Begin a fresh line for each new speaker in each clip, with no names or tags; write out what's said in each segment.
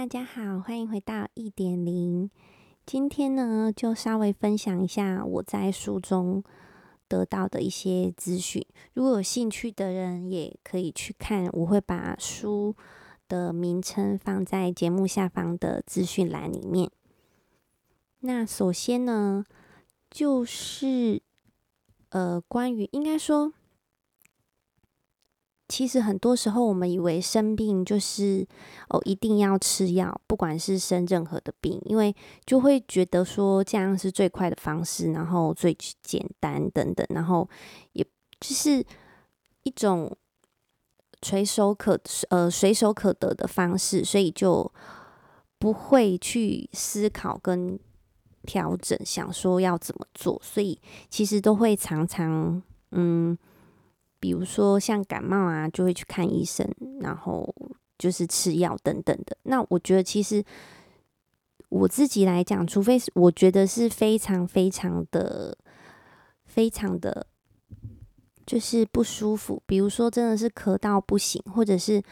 大家好，欢迎回到一点零。今天呢，就稍微分享一下我在书中得到的一些资讯。如果有兴趣的人，也可以去看。我会把书的名称放在节目下方的资讯栏里面。那首先呢，就是呃，关于应该说。其实很多时候，我们以为生病就是哦，一定要吃药，不管是生任何的病，因为就会觉得说这样是最快的方式，然后最简单等等，然后也就是一种垂手可呃随手可得的方式，所以就不会去思考跟调整，想说要怎么做，所以其实都会常常嗯。比如说像感冒啊，就会去看医生，然后就是吃药等等的。那我觉得其实我自己来讲，除非是我觉得是非常非常的、非常的，就是不舒服。比如说真的是咳到不行，或者是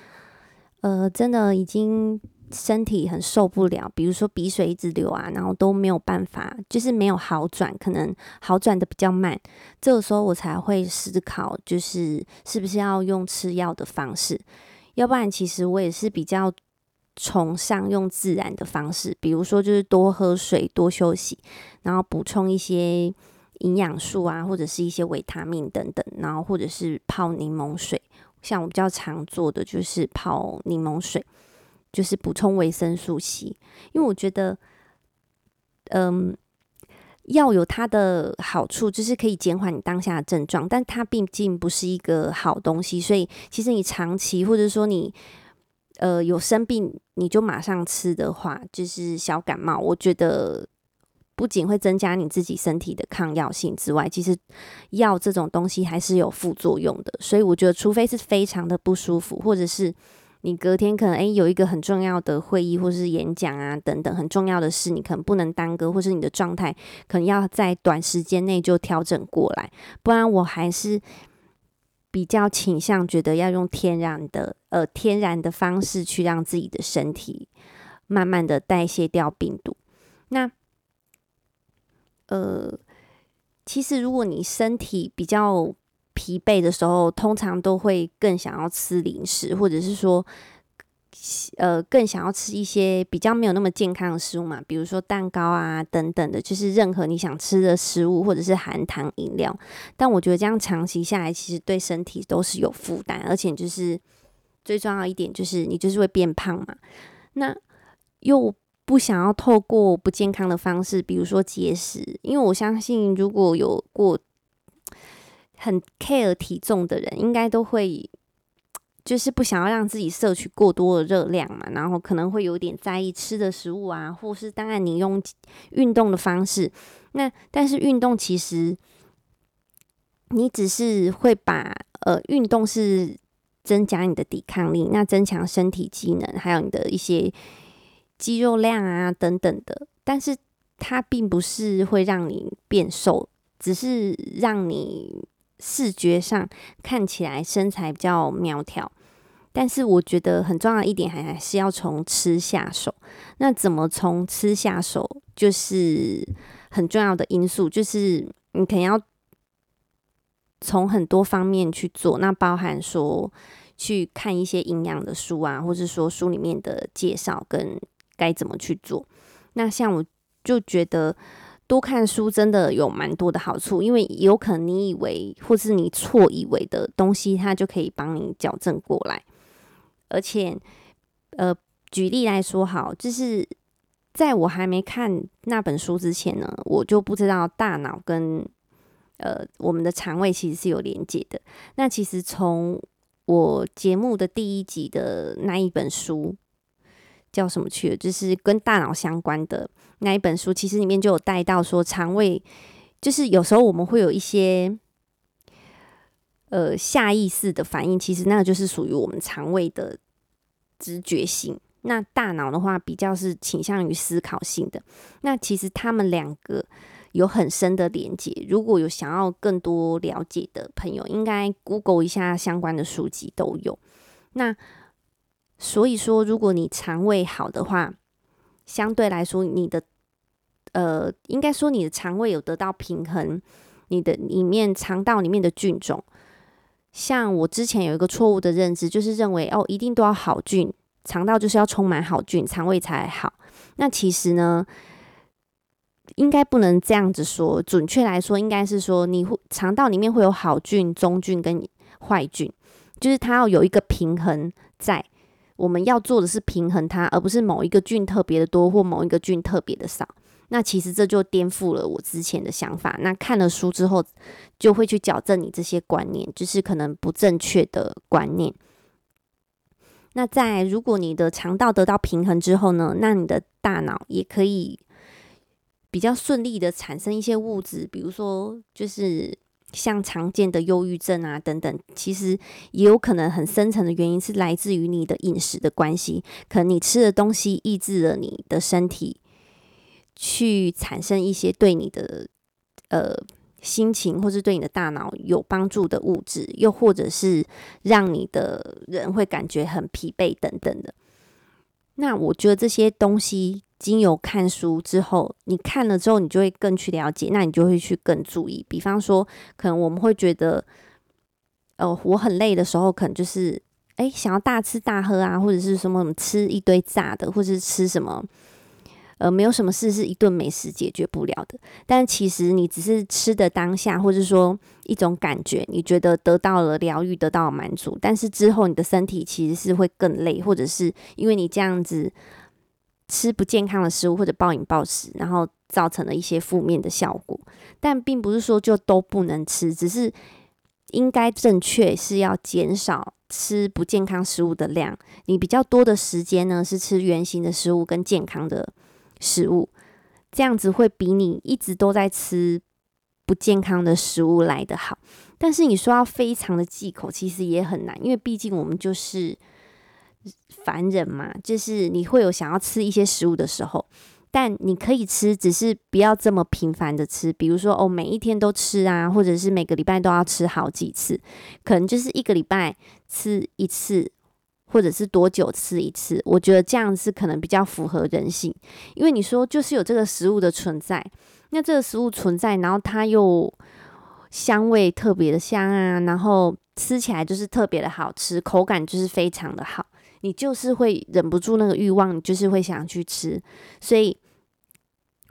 呃真的已经。身体很受不了，比如说鼻水一直流啊，然后都没有办法，就是没有好转，可能好转的比较慢。这个时候我才会思考，就是是不是要用吃药的方式，要不然其实我也是比较崇尚用自然的方式，比如说就是多喝水、多休息，然后补充一些营养素啊，或者是一些维他命等等，然后或者是泡柠檬水。像我比较常做的就是泡柠檬水。就是补充维生素 C，因为我觉得，嗯，药有它的好处，就是可以减缓你当下的症状，但它毕竟不是一个好东西，所以其实你长期或者说你，呃，有生病你就马上吃的话，就是小感冒，我觉得不仅会增加你自己身体的抗药性之外，其实药这种东西还是有副作用的，所以我觉得，除非是非常的不舒服，或者是。你隔天可能诶有一个很重要的会议或是演讲啊等等很重要的事，你可能不能耽搁，或是你的状态可能要在短时间内就调整过来，不然我还是比较倾向觉得要用天然的呃天然的方式去让自己的身体慢慢的代谢掉病毒。那呃，其实如果你身体比较。疲惫的时候，通常都会更想要吃零食，或者是说，呃，更想要吃一些比较没有那么健康的食物嘛，比如说蛋糕啊等等的，就是任何你想吃的食物，或者是含糖饮料。但我觉得这样长期下来，其实对身体都是有负担，而且就是最重要一点就是你就是会变胖嘛。那又不想要透过不健康的方式，比如说节食，因为我相信如果有过。很 care 体重的人，应该都会就是不想要让自己摄取过多的热量嘛，然后可能会有点在意吃的食物啊，或是当然你用运动的方式，那但是运动其实你只是会把呃运动是增加你的抵抗力，那增强身体机能，还有你的一些肌肉量啊等等的，但是它并不是会让你变瘦，只是让你。视觉上看起来身材比较苗条，但是我觉得很重要一点还还是要从吃下手。那怎么从吃下手，就是很重要的因素，就是你可能要从很多方面去做。那包含说去看一些营养的书啊，或是说书里面的介绍跟该怎么去做。那像我就觉得。多看书真的有蛮多的好处，因为有可能你以为或是你错以为的东西，它就可以帮你矫正过来。而且，呃，举例来说，好，就是在我还没看那本书之前呢，我就不知道大脑跟呃我们的肠胃其实是有连接的。那其实从我节目的第一集的那一本书。叫什么去？就是跟大脑相关的那一本书，其实里面就有带到说，肠胃就是有时候我们会有一些呃下意识的反应，其实那就是属于我们肠胃的直觉性。那大脑的话，比较是倾向于思考性的。那其实他们两个有很深的连接。如果有想要更多了解的朋友，应该 Google 一下相关的书籍都有。那所以说，如果你肠胃好的话，相对来说，你的呃，应该说你的肠胃有得到平衡，你的里面肠道里面的菌种，像我之前有一个错误的认知，就是认为哦，一定都要好菌，肠道就是要充满好菌，肠胃才好。那其实呢，应该不能这样子说，准确来说，应该是说你会肠道里面会有好菌、中菌跟坏菌，就是它要有一个平衡在。我们要做的是平衡它，而不是某一个菌特别的多或某一个菌特别的少。那其实这就颠覆了我之前的想法。那看了书之后，就会去矫正你这些观念，就是可能不正确的观念。那在如果你的肠道得到平衡之后呢，那你的大脑也可以比较顺利的产生一些物质，比如说就是。像常见的忧郁症啊等等，其实也有可能很深层的原因是来自于你的饮食的关系，可能你吃的东西抑制了你的身体去产生一些对你的呃心情或是对你的大脑有帮助的物质，又或者是让你的人会感觉很疲惫等等的。那我觉得这些东西。经由看书之后，你看了之后，你就会更去了解，那你就会去更注意。比方说，可能我们会觉得，呃，我很累的时候，可能就是，哎，想要大吃大喝啊，或者是什么吃一堆炸的，或者是吃什么，呃，没有什么事是一顿美食解决不了的。但其实你只是吃的当下，或者说一种感觉，你觉得得到了疗愈，得到了满足，但是之后你的身体其实是会更累，或者是因为你这样子。吃不健康的食物或者暴饮暴食，然后造成了一些负面的效果。但并不是说就都不能吃，只是应该正确是要减少吃不健康食物的量。你比较多的时间呢，是吃原型的食物跟健康的食物，这样子会比你一直都在吃不健康的食物来得好。但是你说要非常的忌口，其实也很难，因为毕竟我们就是。凡人嘛，就是你会有想要吃一些食物的时候，但你可以吃，只是不要这么频繁的吃。比如说哦，每一天都吃啊，或者是每个礼拜都要吃好几次，可能就是一个礼拜吃一次，或者是多久吃一次。我觉得这样是可能比较符合人性，因为你说就是有这个食物的存在，那这个食物存在，然后它又香味特别的香啊，然后吃起来就是特别的好吃，口感就是非常的好。你就是会忍不住那个欲望，你就是会想去吃，所以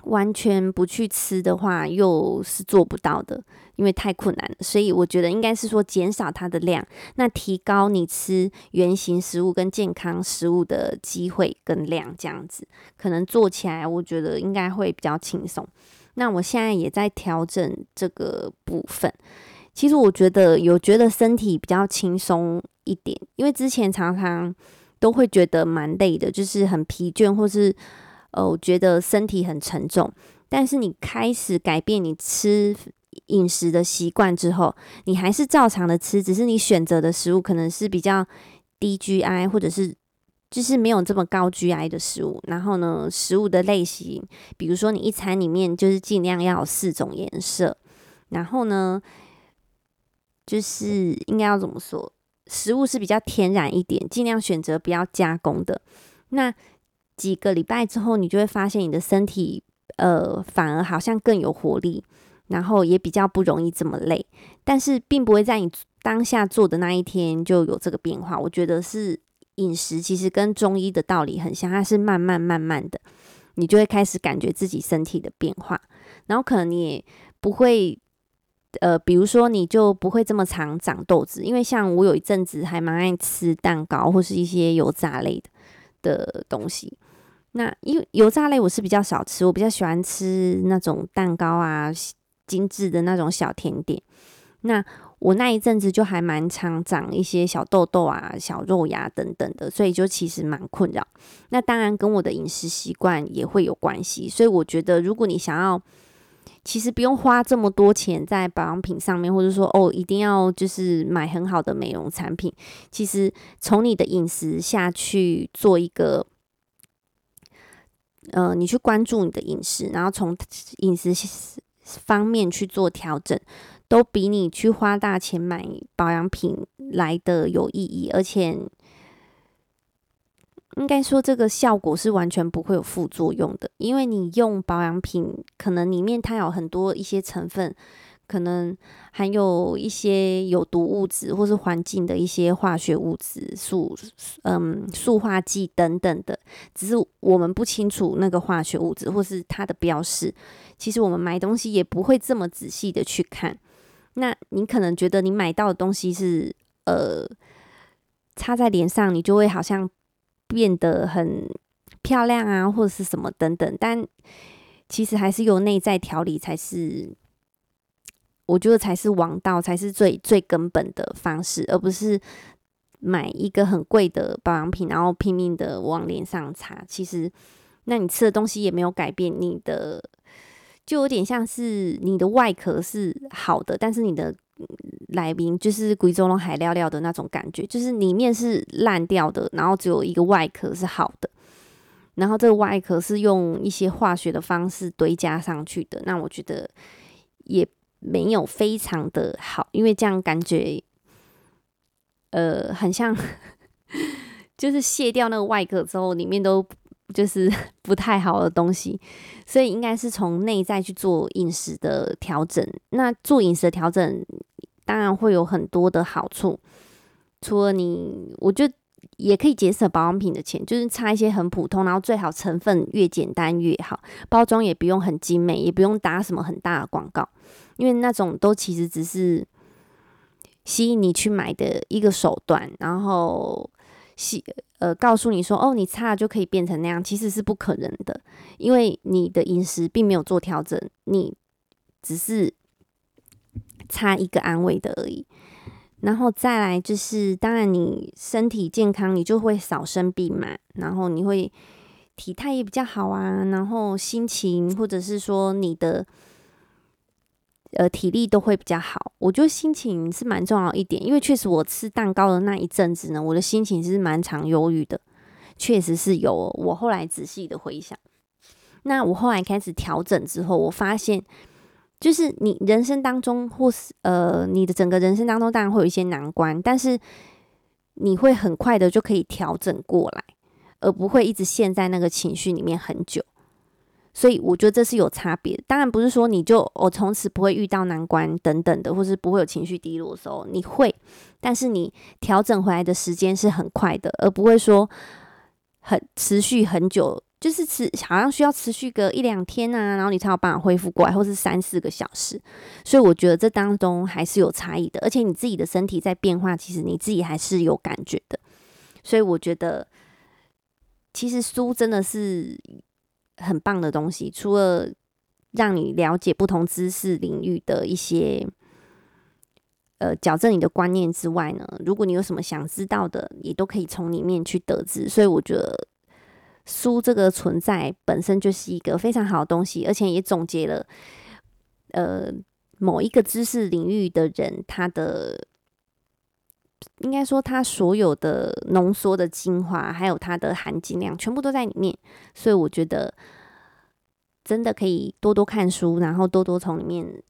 完全不去吃的话，又是做不到的，因为太困难。所以我觉得应该是说减少它的量，那提高你吃原型食物跟健康食物的机会跟量，这样子可能做起来，我觉得应该会比较轻松。那我现在也在调整这个部分。其实我觉得有觉得身体比较轻松一点，因为之前常常都会觉得蛮累的，就是很疲倦，或是呃，我觉得身体很沉重。但是你开始改变你吃饮食的习惯之后，你还是照常的吃，只是你选择的食物可能是比较低 GI，或者是就是没有这么高 GI 的食物。然后呢，食物的类型，比如说你一餐里面就是尽量要有四种颜色，然后呢。就是应该要怎么说，食物是比较天然一点，尽量选择不要加工的。那几个礼拜之后，你就会发现你的身体，呃，反而好像更有活力，然后也比较不容易这么累。但是并不会在你当下做的那一天就有这个变化。我觉得是饮食其实跟中医的道理很像，它是慢慢慢慢的，你就会开始感觉自己身体的变化，然后可能你也不会。呃，比如说你就不会这么常长痘子，因为像我有一阵子还蛮爱吃蛋糕或是一些油炸类的的东西。那因为油炸类我是比较少吃，我比较喜欢吃那种蛋糕啊，精致的那种小甜点。那我那一阵子就还蛮常长一些小痘痘啊、小肉芽等等的，所以就其实蛮困扰。那当然跟我的饮食习惯也会有关系，所以我觉得如果你想要。其实不用花这么多钱在保养品上面，或者说哦，一定要就是买很好的美容产品。其实从你的饮食下去做一个，呃，你去关注你的饮食，然后从饮食方面去做调整，都比你去花大钱买保养品来得有意义，而且应该说这个效果是完全不会有副作用的，因为你用保养品，可能里面它有很多一些成分。可能含有一些有毒物质，或是环境的一些化学物质、塑嗯塑化剂等等的，只是我们不清楚那个化学物质或是它的标示。其实我们买东西也不会这么仔细的去看。那你可能觉得你买到的东西是呃擦在脸上，你就会好像变得很漂亮啊，或者是什么等等，但其实还是由内在调理才是。我觉得才是王道，才是最最根本的方式，而不是买一个很贵的保养品，然后拼命的往脸上擦。其实，那你吃的东西也没有改变，你的就有点像是你的外壳是好的，但是你的来宾就是贵州龙海料料的那种感觉，就是里面是烂掉的，然后只有一个外壳是好的，然后这个外壳是用一些化学的方式堆加上去的。那我觉得也。没有非常的好，因为这样感觉，呃，很像，就是卸掉那个外壳之后，里面都就是 不太好的东西，所以应该是从内在去做饮食的调整。那做饮食的调整，当然会有很多的好处。除了你，我觉得也可以节省保养品的钱，就是擦一些很普通，然后最好成分越简单越好，包装也不用很精美，也不用打什么很大的广告。因为那种都其实只是吸引你去买的一个手段，然后吸呃告诉你说哦，你擦了就可以变成那样，其实是不可能的，因为你的饮食并没有做调整，你只是差一个安慰的而已。然后再来就是，当然你身体健康，你就会少生病嘛，然后你会体态也比较好啊，然后心情或者是说你的。呃，体力都会比较好。我觉得心情是蛮重要一点，因为确实我吃蛋糕的那一阵子呢，我的心情是蛮常忧郁的，确实是有。我后来仔细的回想，那我后来开始调整之后，我发现，就是你人生当中，或是呃，你的整个人生当中，当然会有一些难关，但是你会很快的就可以调整过来，而不会一直陷在那个情绪里面很久。所以我觉得这是有差别，当然不是说你就我从此不会遇到难关等等的，或是不会有情绪低落的时候，你会，但是你调整回来的时间是很快的，而不会说很持续很久，就是持好像需要持续个一两天啊，然后你才有办法恢复过来，或是三四个小时。所以我觉得这当中还是有差异的，而且你自己的身体在变化，其实你自己还是有感觉的。所以我觉得，其实书真的是。很棒的东西，除了让你了解不同知识领域的一些，呃，矫正你的观念之外呢，如果你有什么想知道的，也都可以从里面去得知。所以我觉得书这个存在本身就是一个非常好的东西，而且也总结了，呃，某一个知识领域的人他的。应该说，它所有的浓缩的精华，还有它的含金量，全部都在里面。所以我觉得，真的可以多多看书，然后多多从里面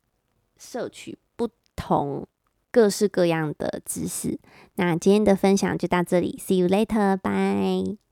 摄取不同各式各样的知识。那今天的分享就到这里，See you later，bye。